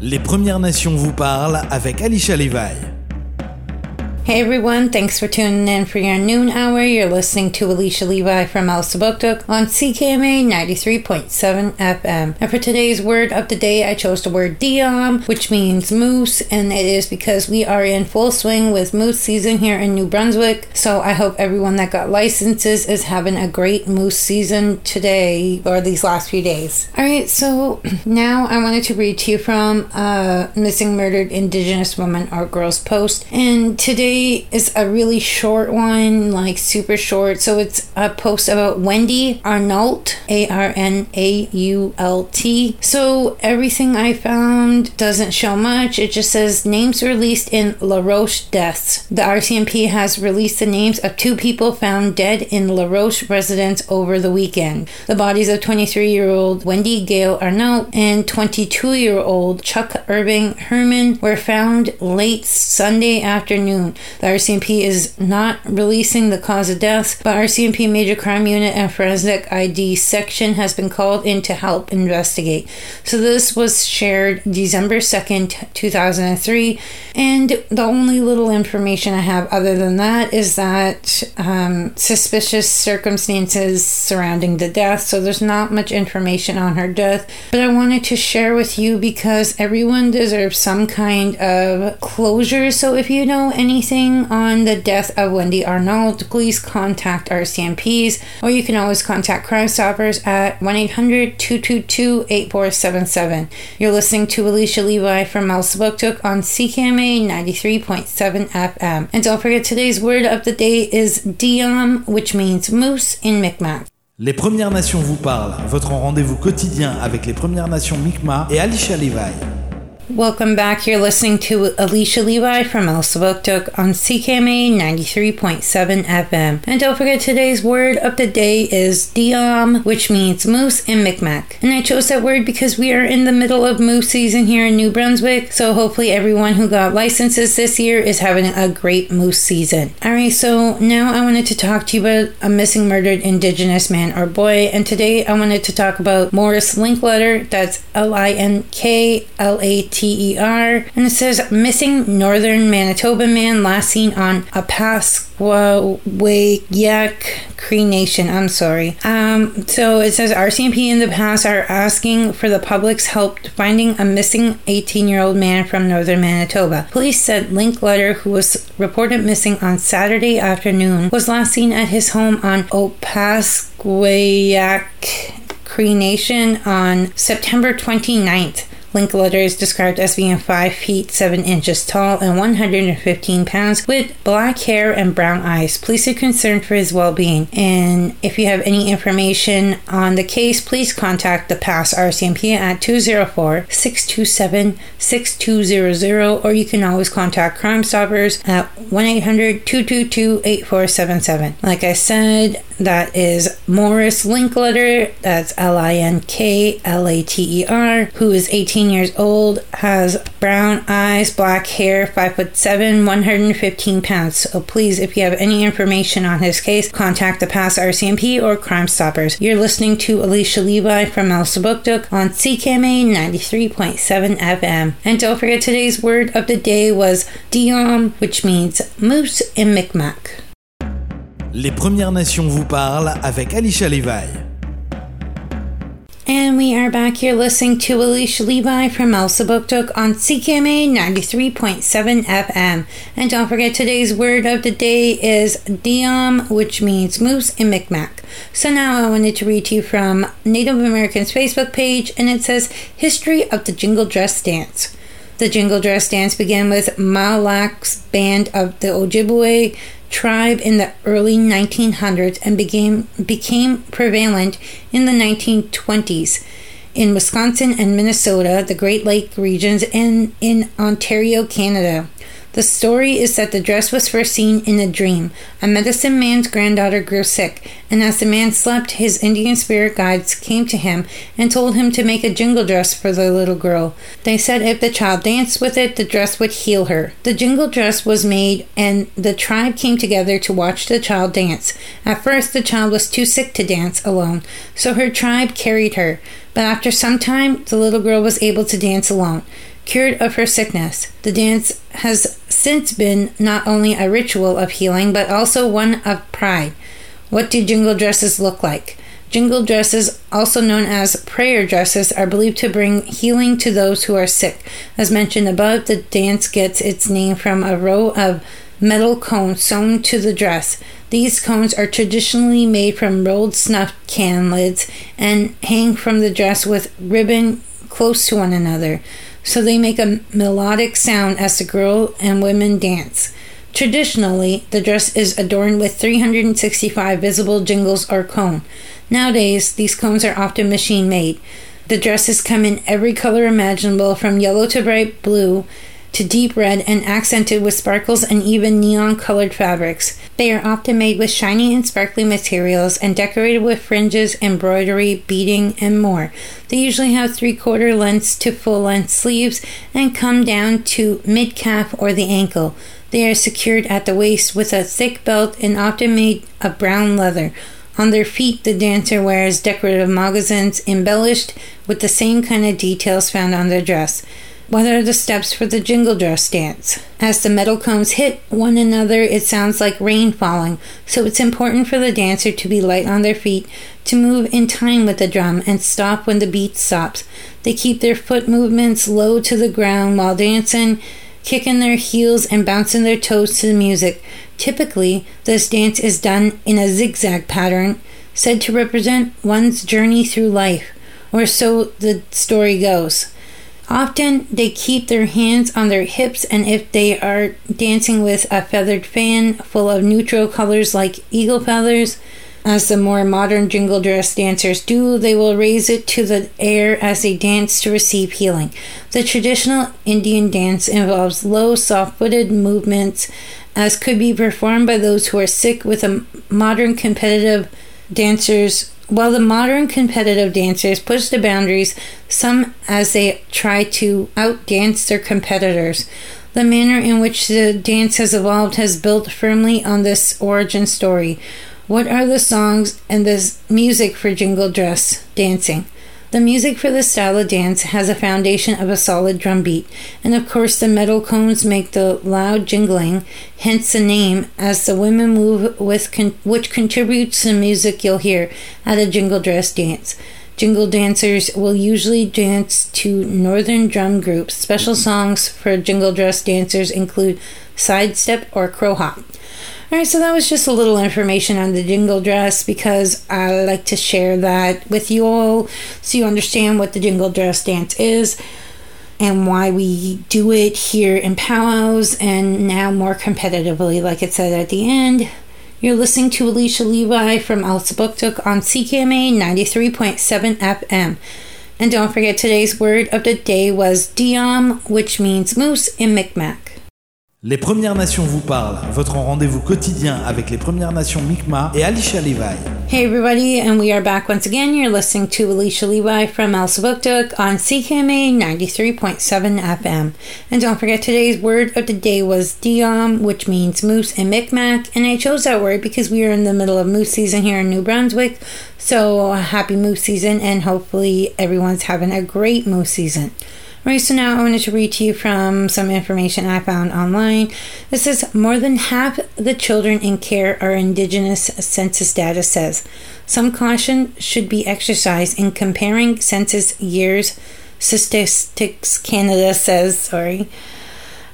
Les Premières Nations vous parlent avec Alicia Levi. Hey everyone, thanks for tuning in for your noon hour. You're listening to Alicia Levi from Elsipogtog on CKMA 93.7 FM. And for today's word of the day, I chose the word Diom, which means moose, and it is because we are in full swing with moose season here in New Brunswick. So I hope everyone that got licenses is having a great moose season today or these last few days. Alright, so now I wanted to read to you from a missing murdered Indigenous woman or girl's post. And today is a really short one, like super short. So it's a post about Wendy Arnault, A R N A U L T. So everything I found doesn't show much. It just says names released in La Ronge deaths. The RCMP has released the names of two people found dead in La Roche residence over the weekend. The bodies of 23 year old Wendy Gale Arnault and 22 year old Chuck Irving Herman were found late Sunday afternoon. The RCMP is not releasing the cause of death, but RCMP Major Crime Unit and Forensic ID Section has been called in to help investigate. So this was shared December 2nd, 2003, and the only little information I have other than that is that um, suspicious circumstances surrounding the death, so there's not much information on her death, but I wanted to share with you because everyone deserves some kind of closure. So if you know anything on the death of Wendy Arnold, please contact RCMPs or you can always contact Crime Stoppers at 1 800 222 8477. You're listening to Alicia Levi from Elsipogtog on CKMA 93.7 FM. And don't forget today's word of the day is Diam, which means moose in Mi'kmaq. Les Premières Nations vous parlent, votre rendez-vous quotidien avec les Premières Nations Mi'kmaq et Alicia Levi. Welcome back. You're listening to Alicia Levi from Elsipogtog on CKMA 93.7 FM. And don't forget today's word of the day is Diam, which means moose in Mi'kmaq. And I chose that word because we are in the middle of moose season here in New Brunswick. So hopefully everyone who got licenses this year is having a great moose season. Alright, so now I wanted to talk to you about a missing murdered indigenous man or boy. And today I wanted to talk about Morris Linkletter. That's L I N K L A T T E R. And it says missing northern Manitoba man last seen on a Pasquawayak Cree Nation. I'm sorry. Um, so it says RCMP in the past are asking for the public's help finding a missing 18 year old man from northern Manitoba. Police said Linkletter, who was reported missing on Saturday afternoon, was last seen at his home on Opaskwayak Cree Nation on September 29th. Linkletter is described as being 5 feet 7 inches tall and 115 pounds with black hair and brown eyes. Police are concerned for his well being. And if you have any information on the case, please contact the Pas RCMP at 204 627 6200 or you can always contact Crime Stoppers at 1 800 222 8477. Like I said, that is Morris Linkletter, that's L I N K L A T E R, who is 18 years old, has brown eyes, black hair, 5 foot 7, 115 pounds. So please, if you have any information on his case, contact the Pas RCMP or Crime Stoppers. You're listening to Alicia Levi from Elsipogtog on CKMA 93.7 FM. And don't forget today's word of the day was Diom, which means moose in Mi'kmaq. Les Premières Nations vous parlent avec Alicia Levi. And we are back here listening to Alicia Levi from Elsipogtog on CKMA 93.7 FM. And don't forget today's word of the day is Diam, which means moose in Mi'kmaq. So now I wanted to read to you from Native Americans' Facebook page, and it says History of the Jingle Dress Dance. The Jingle Dress Dance began with Mille Lacs band of the Ojibwe tribe in the early 1900s and became became prevalent in the 1920s in Wisconsin and Minnesota, the Great Lake regions, and in Ontario, Canada. The story is that the dress was first seen in a dream. A medicine man's granddaughter grew sick, and as the man slept, his Indian spirit guides came to him and told him to make a jingle dress for the little girl. They said if the child danced with it, the dress would heal her. The jingle dress was made, and the tribe came together to watch the child dance. At first, the child was too sick to dance alone, so her tribe carried her. But after some time, the little girl was able to dance alone, cured of her sickness. The dance has since been not only a ritual of healing, but also one of pride. What do jingle dresses look like? Jingle dresses, also known as prayer dresses, are believed to bring healing to those who are sick. As mentioned above, the dance gets its name from a row of metal cones sewn to the dress. These cones are traditionally made from rolled snuff can lids and hang from the dress with ribbon close to one another, so they make a melodic sound as the girl and women dance. Traditionally, the dress is adorned with 365 visible jingles or cone. Nowadays, these cones are often machine made. The dresses come in every color imaginable from yellow to bright blue to deep red and accented with sparkles and even neon colored fabrics. They are often made with shiny and sparkly materials and decorated with fringes, embroidery, beading, and more. They usually have three quarter lengths to full length sleeves and come down to mid calf or the ankle. They are secured at the waist with a thick belt and often made of brown leather. On their feet, the dancer wears decorative moccasins embellished with the same kind of details found on their dress. What are the steps for the jingle dress dance? As the metal cones hit one another, it sounds like rain falling, so it's important for the dancer to be light on their feet, to move in time with the drum, and stop when the beat stops. They keep their foot movements low to the ground while dancing, kicking their heels and bouncing their toes to the music. Typically, this dance is done in a zigzag pattern, said to represent one's journey through life, or so the story goes. Often they keep their hands on their hips, and if they are dancing with a feathered fan full of neutral colors like eagle feathers, as the more modern jingle dress dancers do, they will raise it to the air as they dance to receive healing. The traditional Indian dance involves low, soft footed movements, as could be performed by those who are sick with a modern competitive dancers while the modern competitive dancers push the boundaries, some as they try to outdance their competitors. The manner in which the dance has evolved has built firmly on this origin story. What are the songs and the music for jingle dress dancing? The music for this style of dance has a foundation of a solid drum beat, and of course the metal cones make the loud jingling, hence the name, as the women move with con- which contributes to the music you'll hear at a jingle dress dance. Jingle dancers will usually dance to northern drum groups. Special songs for jingle dress dancers include sidestep or crow hop. All right, so that was just a little information on the jingle dress because I like to share that with you all so you understand what the jingle dress dance is and why we do it here in powwows and now more competitively, like it said at the end. You're listening to Alicia Levi from Elsipogtog on CKMA 93.7 FM. And don't forget today's word of the day was Diom, which means moose in Micmac. Les Premières Nations vous parlent, votre rendez-vous quotidien avec les Premières Nations Mi'kmaq et Alicia Levi. Hey everybody, and we are back once again. You're listening to Alicia Levi from Elsipogtog on CKMA 93.7 FM. And don't forget today's word of the day was Diom, which means moose in Micmac. And I chose that word because we are in the middle of moose season here in New Brunswick. So happy moose season, and hopefully everyone's having a great moose season. Right, so now I wanted to read to you from some information I found online. This is more than half the children in care are Indigenous census data says. Some caution should be exercised in comparing census years. Statistics Canada says, sorry.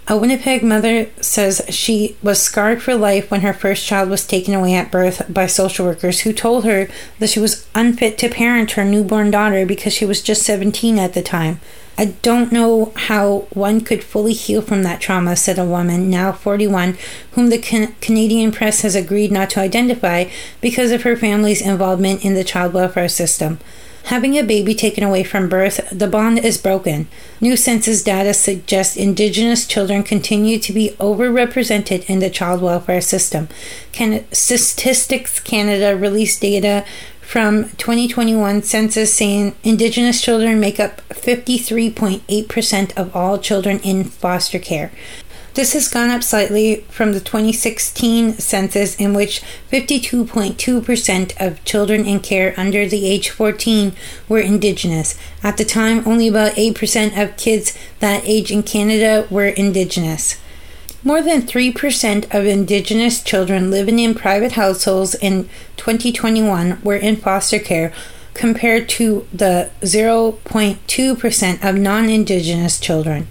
A Winnipeg mother says she was scarred for life when her first child was taken away at birth by social workers who told her that she was unfit to parent her newborn daughter because she was just 17 at the time. I don't know how one could fully heal from that trauma, said a woman, now 41, whom the can- Canadian press has agreed not to identify because of her family's involvement in the child welfare system. Having a baby taken away from birth, the bond is broken. New census data suggests Indigenous children continue to be overrepresented in the child welfare system. Can- Statistics Canada released data from 2021 census saying Indigenous children make up 53.8% of all children in foster care. This has gone up slightly from the 2016 census, in which 52.2% of children in care under the age 14 were Indigenous. At the time, only about 8% of kids that age in Canada were Indigenous. More than 3% of Indigenous children living in private households in 2021 were in foster care, compared to the 0.2% of non Indigenous children.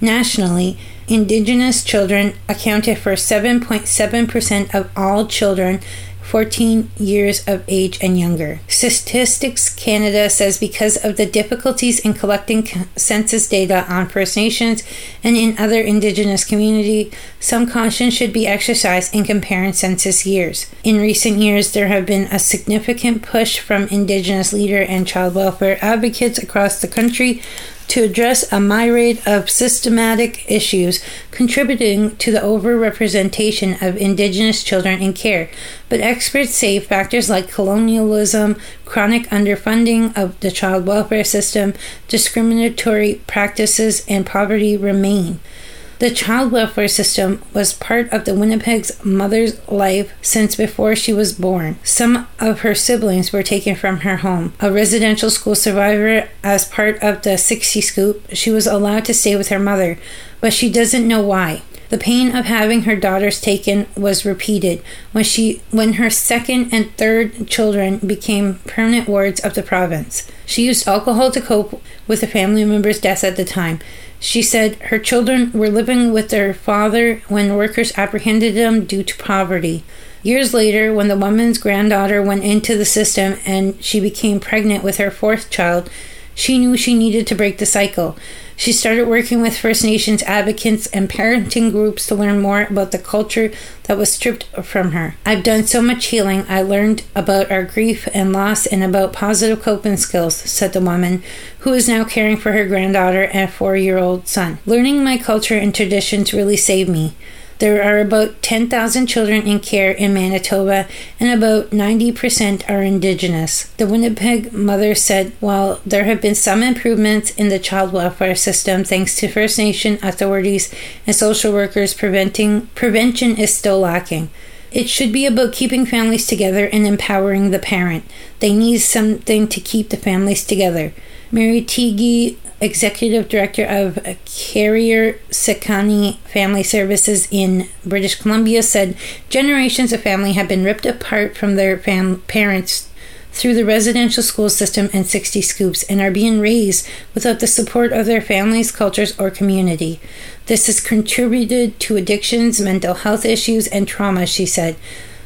Nationally, Indigenous children accounted for 7.7% of all children 14 years of age and younger. Statistics Canada says because of the difficulties in collecting census data on First Nations and in other Indigenous communities, some caution should be exercised in comparing census years. In recent years, there have been a significant push from Indigenous leader and child welfare advocates across the country to address a myriad of systematic issues contributing to the overrepresentation of Indigenous children in care. But experts say factors like colonialism, chronic underfunding of the child welfare system, discriminatory practices, and poverty remain. The child welfare system was part of the Winnipeg's mother's life since before she was born. Some of her siblings were taken from her home. A residential school survivor, as part of the 60 Scoop, she was allowed to stay with her mother, but she doesn't know why. The pain of having her daughters taken was repeated when she when her second and third children became permanent wards of the province. She used alcohol to cope with a family member's death at the time. She said her children were living with their father when workers apprehended them due to poverty. Years later, when the woman's granddaughter went into the system and she became pregnant with her fourth child, she knew she needed to break the cycle. She started working with First Nations advocates and parenting groups to learn more about the culture that was stripped from her. I've done so much healing. I learned about our grief and loss and about positive coping skills, said the woman, who is now caring for her granddaughter and four year old son. Learning my culture and traditions really saved me. There are about 10,000 children in care in Manitoba, and about 90% are Indigenous. The Winnipeg mother said while there have been some improvements in the child welfare system thanks to First Nation authorities and social workers, preventing, prevention is still lacking. It should be about keeping families together and empowering the parent. They need something to keep the families together. Mary Teegee executive director of Carrier Sekani Family Services in British Columbia, said generations of family have been ripped apart from their fam- parents through the residential school system and 60 scoops and are being raised without the support of their families, cultures, or community. This has contributed to addictions, mental health issues, and trauma, she said.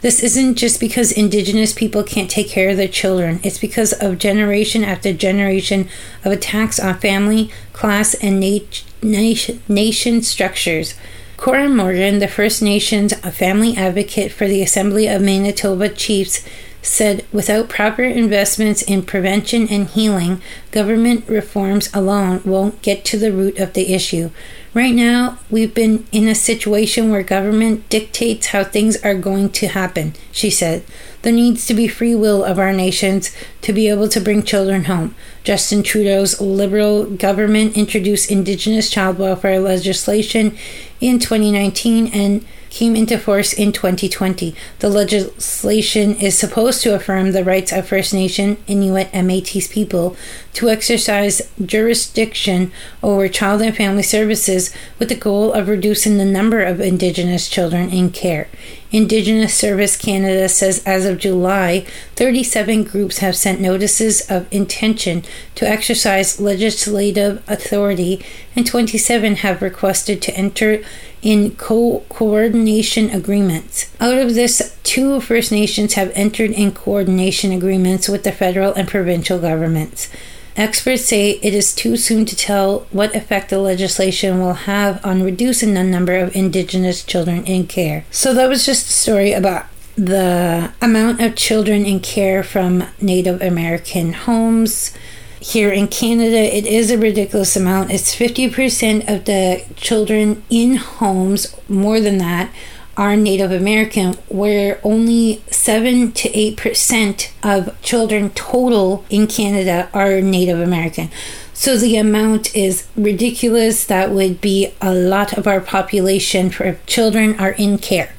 This isn't just because Indigenous people can't take care of their children, it's because of generation after generation of attacks on family, class, and nat- nation, nation structures. Cora Morgan, the First Nations family advocate for the Assembly of Manitoba Chiefs, said without proper investments in prevention and healing, government reforms alone won't get to the root of the issue. Right now, we've been in a situation where government dictates how things are going to happen, she said. There needs to be free will of our nations to be able to bring children home. Justin Trudeau's Liberal government introduced Indigenous child welfare legislation in 2019 and came into force in 2020. The legislation is supposed to affirm the rights of First Nation, Inuit, and Metis people to exercise jurisdiction over child and family services with the goal of reducing the number of Indigenous children in care. Indigenous Service Canada says as of July, 37 groups have sent notices of intention to exercise legislative authority, and 27 have requested to enter in co- coordination agreements. Out of this, two First Nations have entered in coordination agreements with the federal and provincial governments. Experts say it is too soon to tell what effect the legislation will have on reducing the number of Indigenous children in care. So, that was just a story about the amount of children in care from Native American homes. Here in Canada, it is a ridiculous amount. It's 50% of the children in homes, more than that, are Native American, where only 7 to 8% of children total in Canada are Native American. So the amount is ridiculous. That would be a lot of our population for children are in care.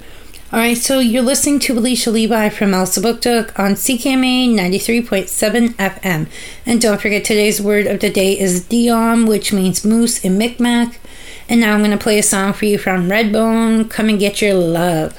All right, so you're listening to Alicia Levi from Elsipogtog on CKMA 93.7 FM. And don't forget, today's word of the day is Diom, which means moose in Micmac. And now I'm going to play a song for you from Redbone, Come and Get Your Love.